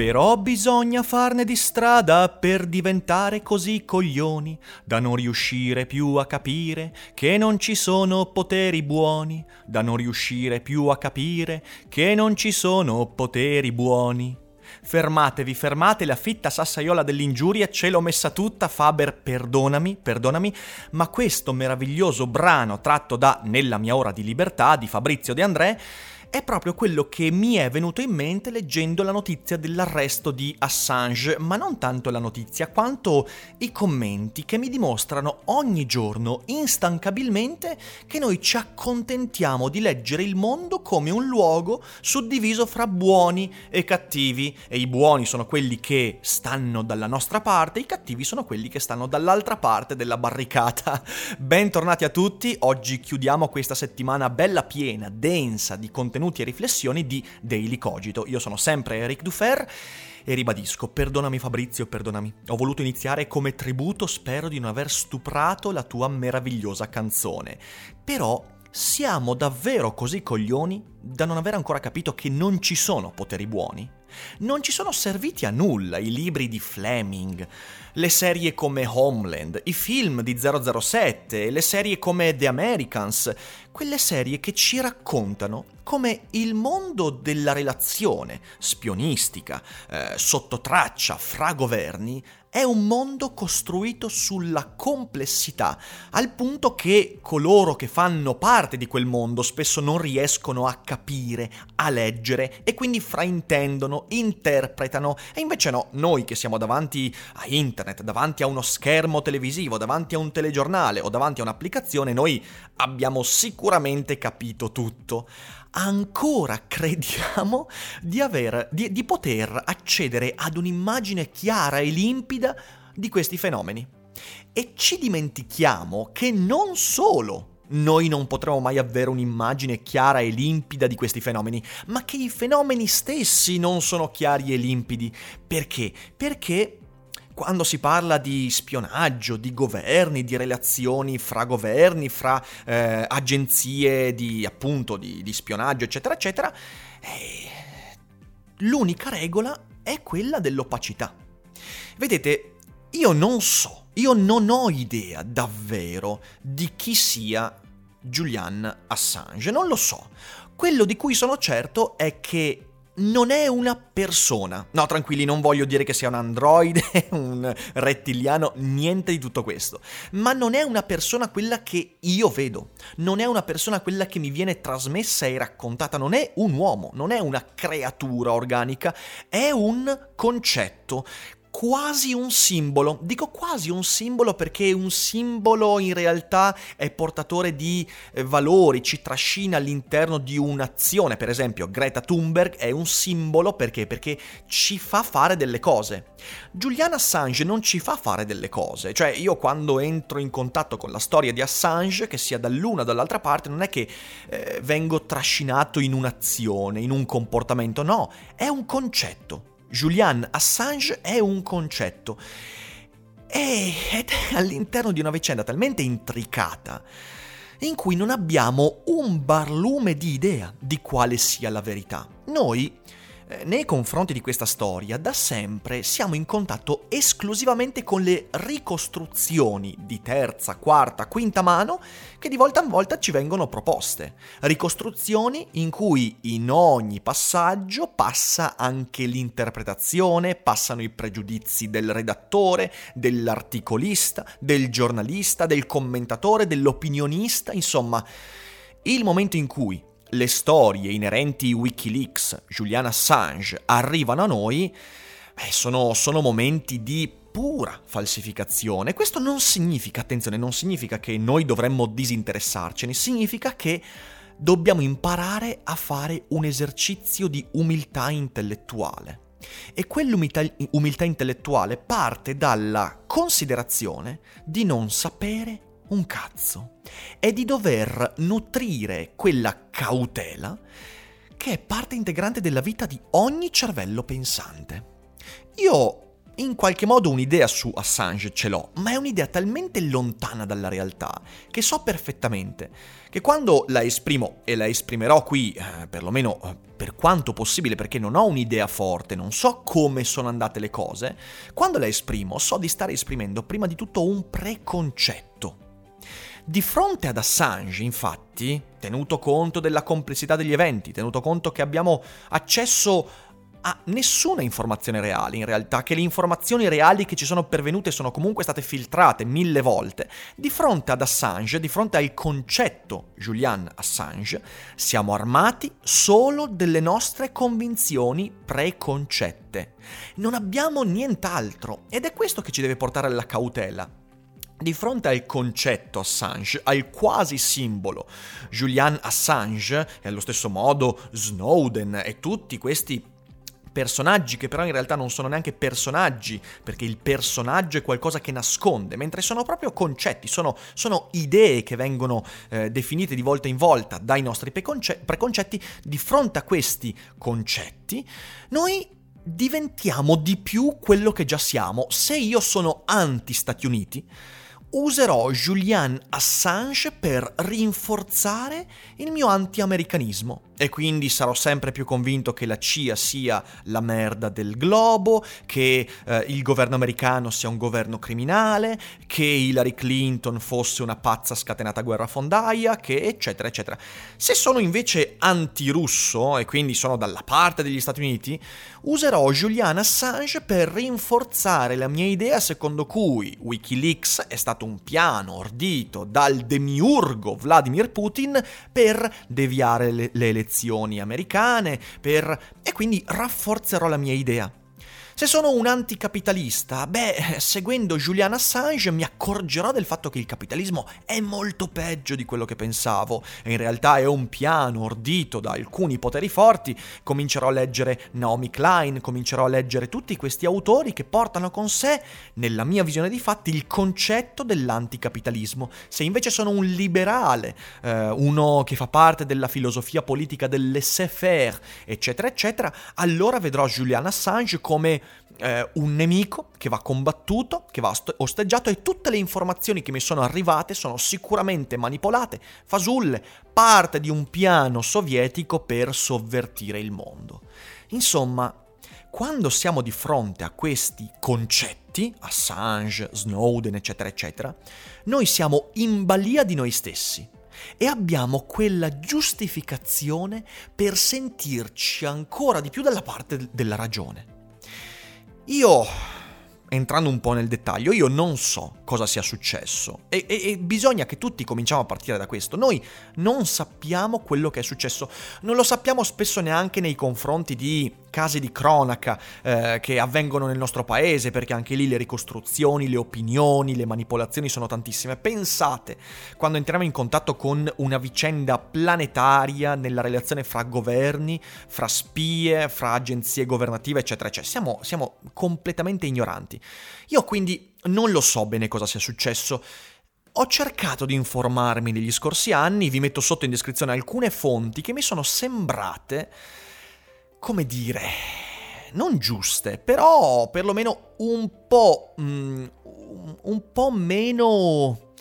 Però bisogna farne di strada per diventare così coglioni da non riuscire più a capire che non ci sono poteri buoni, da non riuscire più a capire che non ci sono poteri buoni. Fermatevi, fermate la fitta sassaiola dell'ingiuria, ce l'ho messa tutta, Faber, perdonami, perdonami, ma questo meraviglioso brano tratto da Nella mia ora di libertà di Fabrizio De André è proprio quello che mi è venuto in mente leggendo la notizia dell'arresto di Assange, ma non tanto la notizia quanto i commenti che mi dimostrano ogni giorno instancabilmente che noi ci accontentiamo di leggere il mondo come un luogo suddiviso fra buoni e cattivi e i buoni sono quelli che stanno dalla nostra parte, i cattivi sono quelli che stanno dall'altra parte della barricata. Bentornati a tutti, oggi chiudiamo questa settimana bella piena, densa di contenuti contenuti e riflessioni di Daily Cogito. Io sono sempre Eric Dufer e ribadisco, perdonami Fabrizio, perdonami. Ho voluto iniziare come tributo, spero di non aver stuprato la tua meravigliosa canzone. Però siamo davvero così coglioni da non aver ancora capito che non ci sono poteri buoni? Non ci sono serviti a nulla i libri di Fleming, le serie come Homeland, i film di 007, le serie come The Americans, quelle serie che ci raccontano come il mondo della relazione spionistica, eh, sotto traccia, fra governi, è un mondo costruito sulla complessità, al punto che coloro che fanno parte di quel mondo spesso non riescono a capire, a leggere e quindi fraintendono, interpretano. E invece no, noi che siamo davanti a internet, davanti a uno schermo televisivo, davanti a un telegiornale o davanti a un'applicazione, noi abbiamo sicuramente capito tutto ancora crediamo di, aver, di, di poter accedere ad un'immagine chiara e limpida di questi fenomeni. E ci dimentichiamo che non solo noi non potremo mai avere un'immagine chiara e limpida di questi fenomeni, ma che i fenomeni stessi non sono chiari e limpidi. Perché? Perché quando si parla di spionaggio, di governi, di relazioni fra governi, fra eh, agenzie di, appunto, di, di, spionaggio, eccetera, eccetera, eh, l'unica regola è quella dell'opacità. Vedete, io non so, io non ho idea davvero di chi sia Julian Assange, non lo so. Quello di cui sono certo è che non è una persona. No, tranquilli, non voglio dire che sia un androide, un rettiliano, niente di tutto questo. Ma non è una persona quella che io vedo. Non è una persona quella che mi viene trasmessa e raccontata. Non è un uomo, non è una creatura organica, è un concetto quasi un simbolo. Dico quasi un simbolo perché un simbolo in realtà è portatore di eh, valori, ci trascina all'interno di un'azione. Per esempio, Greta Thunberg è un simbolo perché? Perché ci fa fare delle cose. Julian Assange non ci fa fare delle cose. Cioè, io quando entro in contatto con la storia di Assange, che sia dall'una o dall'altra parte, non è che eh, vengo trascinato in un'azione, in un comportamento, no, è un concetto. Julian Assange è un concetto ed è all'interno di una vicenda talmente intricata in cui non abbiamo un barlume di idea di quale sia la verità. Noi nei confronti di questa storia, da sempre siamo in contatto esclusivamente con le ricostruzioni di terza, quarta, quinta mano che di volta in volta ci vengono proposte. Ricostruzioni in cui in ogni passaggio passa anche l'interpretazione, passano i pregiudizi del redattore, dell'articolista, del giornalista, del commentatore, dell'opinionista, insomma, il momento in cui le storie inerenti Wikileaks, Julian Assange, arrivano a noi, beh, sono, sono momenti di pura falsificazione. Questo non significa, attenzione, non significa che noi dovremmo disinteressarcene, significa che dobbiamo imparare a fare un esercizio di umiltà intellettuale. E quell'umiltà umiltà intellettuale parte dalla considerazione di non sapere un cazzo e di dover nutrire quella cautela che è parte integrante della vita di ogni cervello pensante. Io in qualche modo un'idea su Assange ce l'ho, ma è un'idea talmente lontana dalla realtà che so perfettamente che quando la esprimo, e la esprimerò qui, eh, perlomeno eh, per quanto possibile perché non ho un'idea forte, non so come sono andate le cose, quando la esprimo so di stare esprimendo prima di tutto un preconcetto. Di fronte ad Assange, infatti, tenuto conto della complessità degli eventi, tenuto conto che abbiamo accesso a nessuna informazione reale, in realtà, che le informazioni reali che ci sono pervenute sono comunque state filtrate mille volte. Di fronte ad Assange, di fronte al concetto Julian Assange, siamo armati solo delle nostre convinzioni preconcette. Non abbiamo nient'altro ed è questo che ci deve portare alla cautela. Di fronte al concetto Assange, al quasi simbolo Julian Assange e allo stesso modo Snowden e tutti questi personaggi che però in realtà non sono neanche personaggi, perché il personaggio è qualcosa che nasconde, mentre sono proprio concetti, sono, sono idee che vengono eh, definite di volta in volta dai nostri preconce- preconcetti, di fronte a questi concetti noi diventiamo di più quello che già siamo. Se io sono anti-Stati Uniti, userò Julian Assange per rinforzare il mio anti-americanismo. E quindi sarò sempre più convinto che la CIA sia la merda del globo, che eh, il governo americano sia un governo criminale, che Hillary Clinton fosse una pazza scatenata guerrafondaia, che eccetera eccetera. Se sono invece anti-russo e quindi sono dalla parte degli Stati Uniti, userò Julian Assange per rinforzare la mia idea secondo cui Wikileaks è stato un piano ordito dal demiurgo Vladimir Putin per deviare le, le elezioni elezioni americane, per... e quindi rafforzerò la mia idea. Se sono un anticapitalista, beh, seguendo Julian Assange mi accorgerò del fatto che il capitalismo è molto peggio di quello che pensavo in realtà è un piano ordito da alcuni poteri forti. Comincerò a leggere Naomi Klein, comincerò a leggere tutti questi autori che portano con sé, nella mia visione di fatti, il concetto dell'anticapitalismo. Se invece sono un liberale, eh, uno che fa parte della filosofia politica del laissez-faire, eccetera, eccetera, allora vedrò Julian Assange come eh, un nemico che va combattuto, che va osteggiato e tutte le informazioni che mi sono arrivate sono sicuramente manipolate, fasulle, parte di un piano sovietico per sovvertire il mondo. Insomma, quando siamo di fronte a questi concetti, Assange, Snowden, eccetera, eccetera, noi siamo in balia di noi stessi e abbiamo quella giustificazione per sentirci ancora di più dalla parte della ragione. Io, entrando un po' nel dettaglio, io non so cosa sia successo e, e, e, bisogna che tutti cominciamo a partire da questo. Noi non sappiamo quello che è successo, non lo sappiamo spesso neanche nei confronti di casi di cronaca eh, che avvengono nel nostro paese, perché anche lì le ricostruzioni, le opinioni, le manipolazioni sono tantissime. Pensate, quando entriamo in contatto con una vicenda planetaria nella relazione fra governi, fra spie, fra agenzie governative, eccetera, eccetera, siamo, siamo completamente ignoranti. Io quindi non lo so bene cosa sia successo. Ho cercato di informarmi negli scorsi anni, vi metto sotto in descrizione alcune fonti che mi sono sembrate come dire, non giuste, però perlomeno un po', mm, un po' meno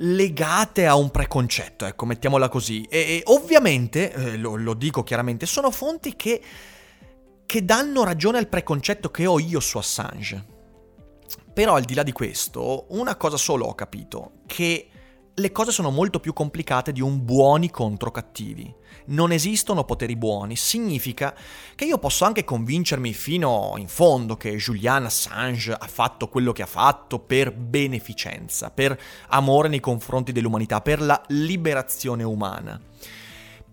legate a un preconcetto, ecco, mettiamola così. E, e ovviamente, eh, lo, lo, dico chiaramente, sono fonti che, che danno ragione al preconcetto che ho io su Assange. Però al di là di questo, una cosa solo ho capito, che le cose sono molto più complicate di un buoni contro cattivi. Non esistono poteri buoni, significa che io posso anche convincermi fino in fondo che Julian Assange ha fatto quello che ha fatto per beneficenza, per amore nei confronti dell'umanità, per la liberazione umana.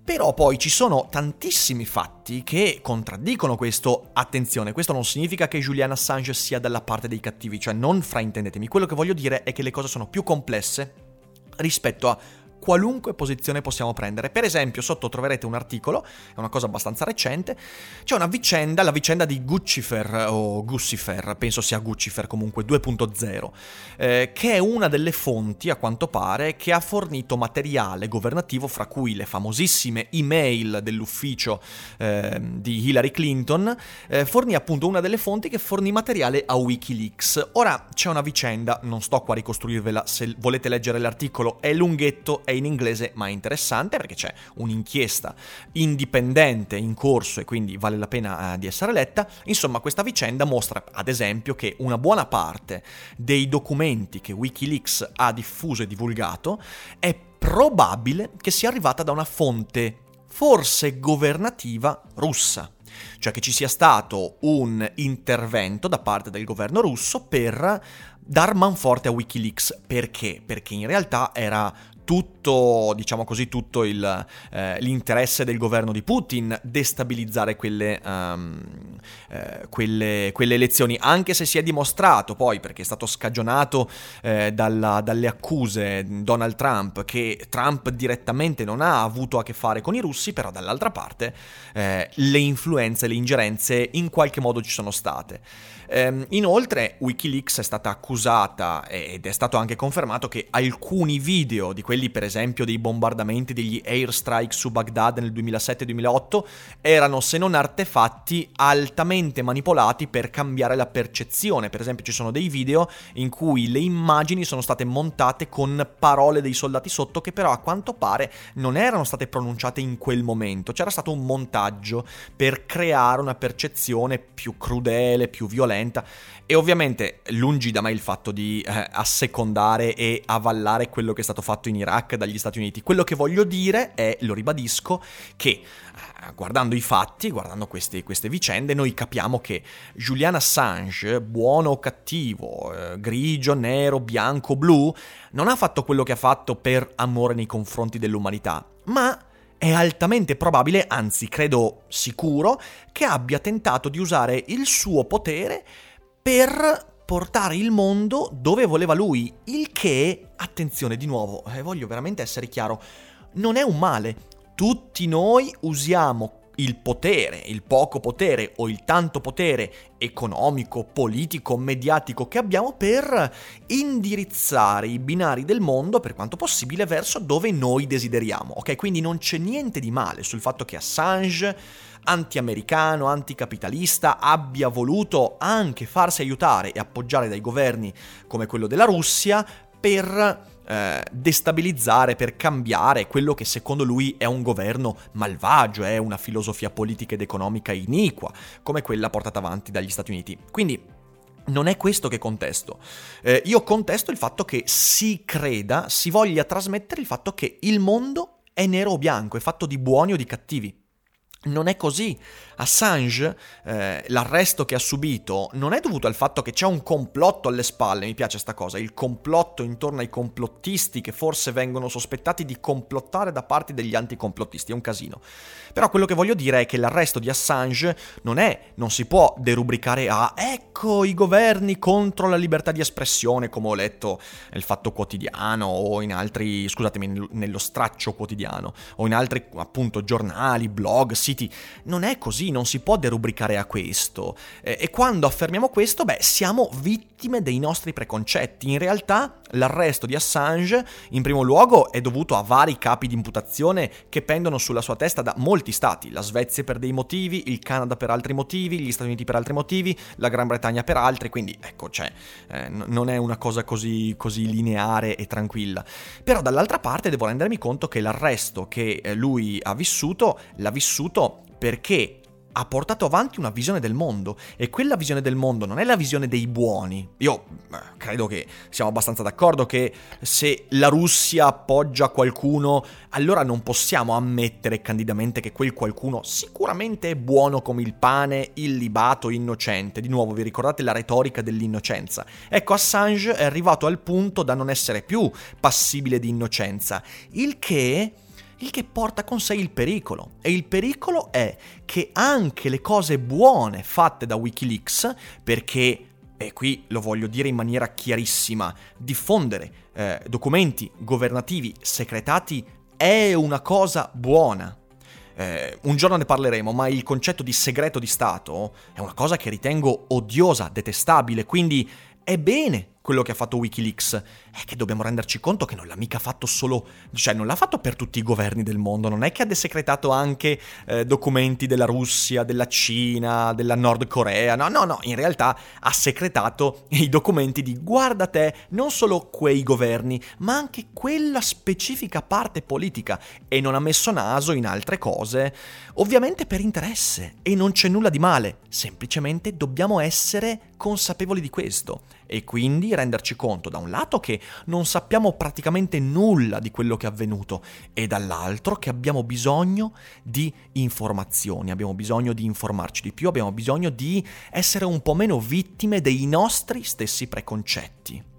Però poi ci sono tantissimi fatti che contraddicono questo. Attenzione, questo non significa che Julian Assange sia dalla parte dei cattivi, cioè non fraintendetemi. Quello che voglio dire è che le cose sono più complesse rispetto a qualunque posizione possiamo prendere. Per esempio, sotto troverete un articolo, è una cosa abbastanza recente, c'è una vicenda, la vicenda di Guccifer o Guccifer, penso sia Guccifer comunque 2.0, eh, che è una delle fonti, a quanto pare, che ha fornito materiale governativo, fra cui le famosissime email dell'ufficio eh, di Hillary Clinton, eh, fornì appunto una delle fonti che fornì materiale a Wikileaks. Ora c'è una vicenda, non sto qua a ricostruirvela, se volete leggere l'articolo è lunghetto, è in inglese, ma interessante perché c'è un'inchiesta indipendente in corso e quindi vale la pena eh, di essere letta. Insomma, questa vicenda mostra ad esempio che una buona parte dei documenti che Wikileaks ha diffuso e divulgato è probabile che sia arrivata da una fonte forse governativa russa cioè che ci sia stato un intervento da parte del governo russo per dar manforte a Wikileaks. Perché? Perché in realtà era tutto, diciamo così, tutto il, eh, l'interesse del governo di Putin destabilizzare quelle, um, eh, quelle, quelle, elezioni, anche se si è dimostrato poi, perché è stato scagionato eh, dalla, dalle accuse Donald Trump, che Trump direttamente non ha avuto a che fare con i russi, però dall'altra parte eh, le influenze, le ingerenze in qualche modo ci sono state. Ehm, inoltre Wikileaks è stata accusata ed è stato anche confermato che alcuni video di quelli per esempio dei bombardamenti degli airstrike su Baghdad nel 2007-2008 erano se non artefatti altamente manipolati per cambiare la percezione. Per esempio ci sono dei video in cui le immagini sono state montate con parole dei soldati sotto che però a quanto pare non erano state pronunciate in quel momento. C'era stato un montaggio per creare una percezione più crudele, più violenta violenta e ovviamente lungi da me il fatto di eh, assecondare e avallare quello che è stato fatto in Iraq dagli Stati Uniti. Quello che voglio dire è, lo ribadisco, che eh, guardando i fatti, guardando queste, queste, vicende, noi capiamo che Julian Assange, buono o cattivo, eh, grigio, nero, bianco, blu, non ha fatto quello che ha fatto per amore nei confronti dell'umanità, ma è altamente probabile, anzi credo sicuro, che abbia tentato di usare il suo potere per portare il mondo dove voleva lui, il che, attenzione di nuovo, eh, voglio veramente essere chiaro, non è un male. Tutti noi usiamo il potere, il poco potere o il tanto potere economico, politico, mediatico che abbiamo per indirizzare i binari del mondo per quanto possibile verso dove noi desideriamo. Ok, quindi non c'è niente di male sul fatto che Assange, anti-americano, anticapitalista, abbia voluto anche farsi aiutare e appoggiare dai governi come quello della Russia per eh, destabilizzare, per cambiare quello che secondo lui è un governo malvagio, è una filosofia politica ed economica iniqua, come quella portata avanti dagli Stati Uniti. Quindi non è questo che contesto. Eh, io contesto il fatto che si creda, si voglia trasmettere il fatto che il mondo è nero o bianco, è fatto di buoni o di cattivi. Non è così. Assange, eh, l'arresto che ha subito, non è dovuto al fatto che c'è un complotto alle spalle, mi piace sta cosa, il complotto intorno ai complottisti che forse vengono sospettati di complottare da parte degli anticomplottisti, è un casino. Però quello che voglio dire è che l'arresto di Assange non è, non si può derubricare a ecco i governi contro la libertà di espressione, come ho letto nel Fatto Quotidiano o in altri, scusatemi, nello straccio quotidiano, o in altri appunto giornali, blog, siti. Non è così non si può derubricare a questo. E quando affermiamo questo, beh, siamo vittime dei nostri preconcetti. In realtà l'arresto di Assange, in primo luogo, è dovuto a vari capi di imputazione che pendono sulla sua testa da molti stati. La Svezia per dei motivi, il Canada per altri motivi, gli Stati Uniti per altri motivi, la Gran Bretagna per altri, quindi ecco, cioè, eh, non è una cosa così, così lineare e tranquilla. Però dall'altra parte devo rendermi conto che l'arresto che eh, lui ha vissuto, l'ha vissuto perché ha portato avanti una visione del mondo e quella visione del mondo non è la visione dei buoni. Io credo che siamo abbastanza d'accordo che se la Russia appoggia qualcuno, allora non possiamo ammettere candidamente che quel qualcuno sicuramente è buono come il pane, illibato, innocente. Di nuovo, vi ricordate la retorica dell'innocenza? Ecco, Assange è arrivato al punto da non essere più passibile di innocenza, il che il che porta con sé il pericolo. E il pericolo è che anche le cose buone fatte da Wikileaks, perché, e qui lo voglio dire in maniera chiarissima, diffondere eh, documenti governativi secretati è una cosa buona. Eh, un giorno ne parleremo, ma il concetto di segreto di Stato è una cosa che ritengo odiosa, detestabile, quindi è bene quello che ha fatto Wikileaks. È che dobbiamo renderci conto che non l'ha mica fatto solo, cioè non l'ha fatto per tutti i governi del mondo, non è che ha desecretato anche eh, documenti della Russia, della Cina, della Nord Corea, no, no, no, in realtà ha secretato i documenti di guarda te, non solo quei governi, ma anche quella specifica parte politica. E non ha messo naso in altre cose, ovviamente per interesse e non c'è nulla di male, semplicemente dobbiamo essere consapevoli di questo e quindi renderci conto da un lato che non sappiamo praticamente nulla di quello che è avvenuto e dall'altro che abbiamo bisogno di informazioni, abbiamo bisogno di informarci di più, abbiamo bisogno di essere un po' meno vittime dei nostri stessi preconcetti.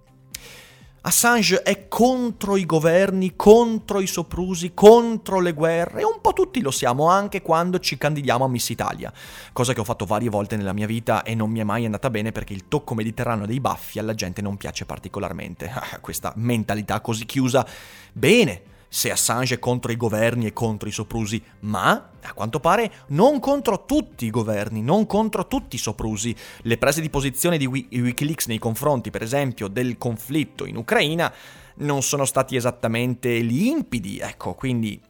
Assange è contro i governi, contro i soprusi, contro le guerre un po' tutti lo siamo anche quando ci candidiamo a Miss Italia, cosa che ho fatto varie volte nella mia vita e non mi è mai andata bene perché il tocco mediterraneo dei baffi alla gente non piace particolarmente. Questa mentalità così chiusa. Bene, se Assange è contro i governi e contro i soprusi, ma a quanto pare non contro tutti i governi, non contro tutti i soprusi. Le prese di posizione di Wikileaks nei confronti, per esempio, del conflitto in Ucraina non sono stati esattamente limpidi, ecco, quindi,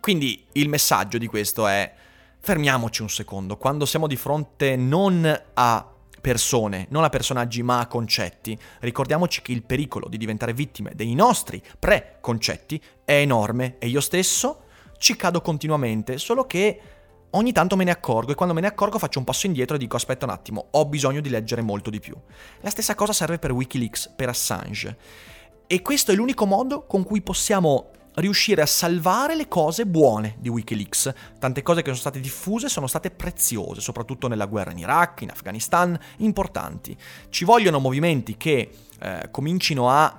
quindi il messaggio di questo è fermiamoci un secondo, quando siamo di fronte non a persone, non a personaggi ma a concetti, ricordiamoci che il pericolo di diventare vittime dei nostri preconcetti è enorme e io stesso ci cado continuamente, solo che ogni tanto me ne accorgo e quando me ne accorgo faccio un passo indietro e dico aspetta un attimo, ho bisogno di leggere molto di più. La stessa cosa serve per Wikileaks, per Assange. E questo è l'unico modo con cui possiamo riuscire a salvare le cose buone di Wikileaks. Tante cose che sono state diffuse sono state preziose, soprattutto nella guerra in Iraq, in Afghanistan, importanti. Ci vogliono movimenti che eh, comincino a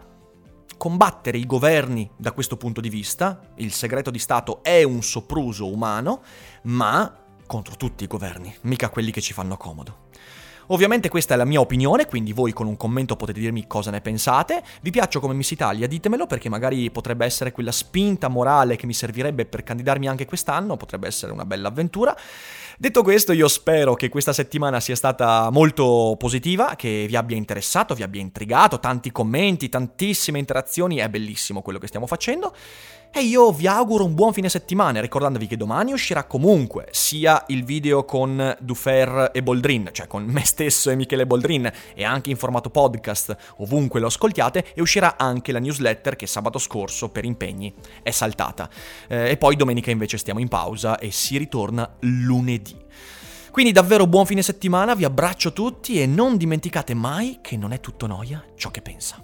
combattere i governi da questo punto di vista. Il segreto di Stato è un sopruso umano, ma contro tutti i governi, mica quelli che ci fanno comodo. Ovviamente questa è la mia opinione, quindi voi con un commento potete dirmi cosa ne pensate. Vi piaccio come Miss Italia? Ditemelo perché magari potrebbe essere quella spinta morale che mi servirebbe per candidarmi anche quest'anno, potrebbe essere una bella avventura. Detto questo, io spero che questa settimana sia stata molto positiva, che vi abbia interessato, vi abbia intrigato, tanti commenti, tantissime interazioni, è bellissimo quello che stiamo facendo. E io vi auguro un buon fine settimana, ricordandovi che domani uscirà comunque sia il video con Dufer e Boldrin, cioè con me stesso e Michele Boldrin, e anche in formato podcast, ovunque lo ascoltiate, e uscirà anche la newsletter che sabato scorso, per impegni, è saltata. Eh, e poi domenica invece stiamo in pausa e si ritorna lunedì. Quindi davvero buon fine settimana, vi abbraccio tutti e non dimenticate mai che non è tutto noia ciò che pensa.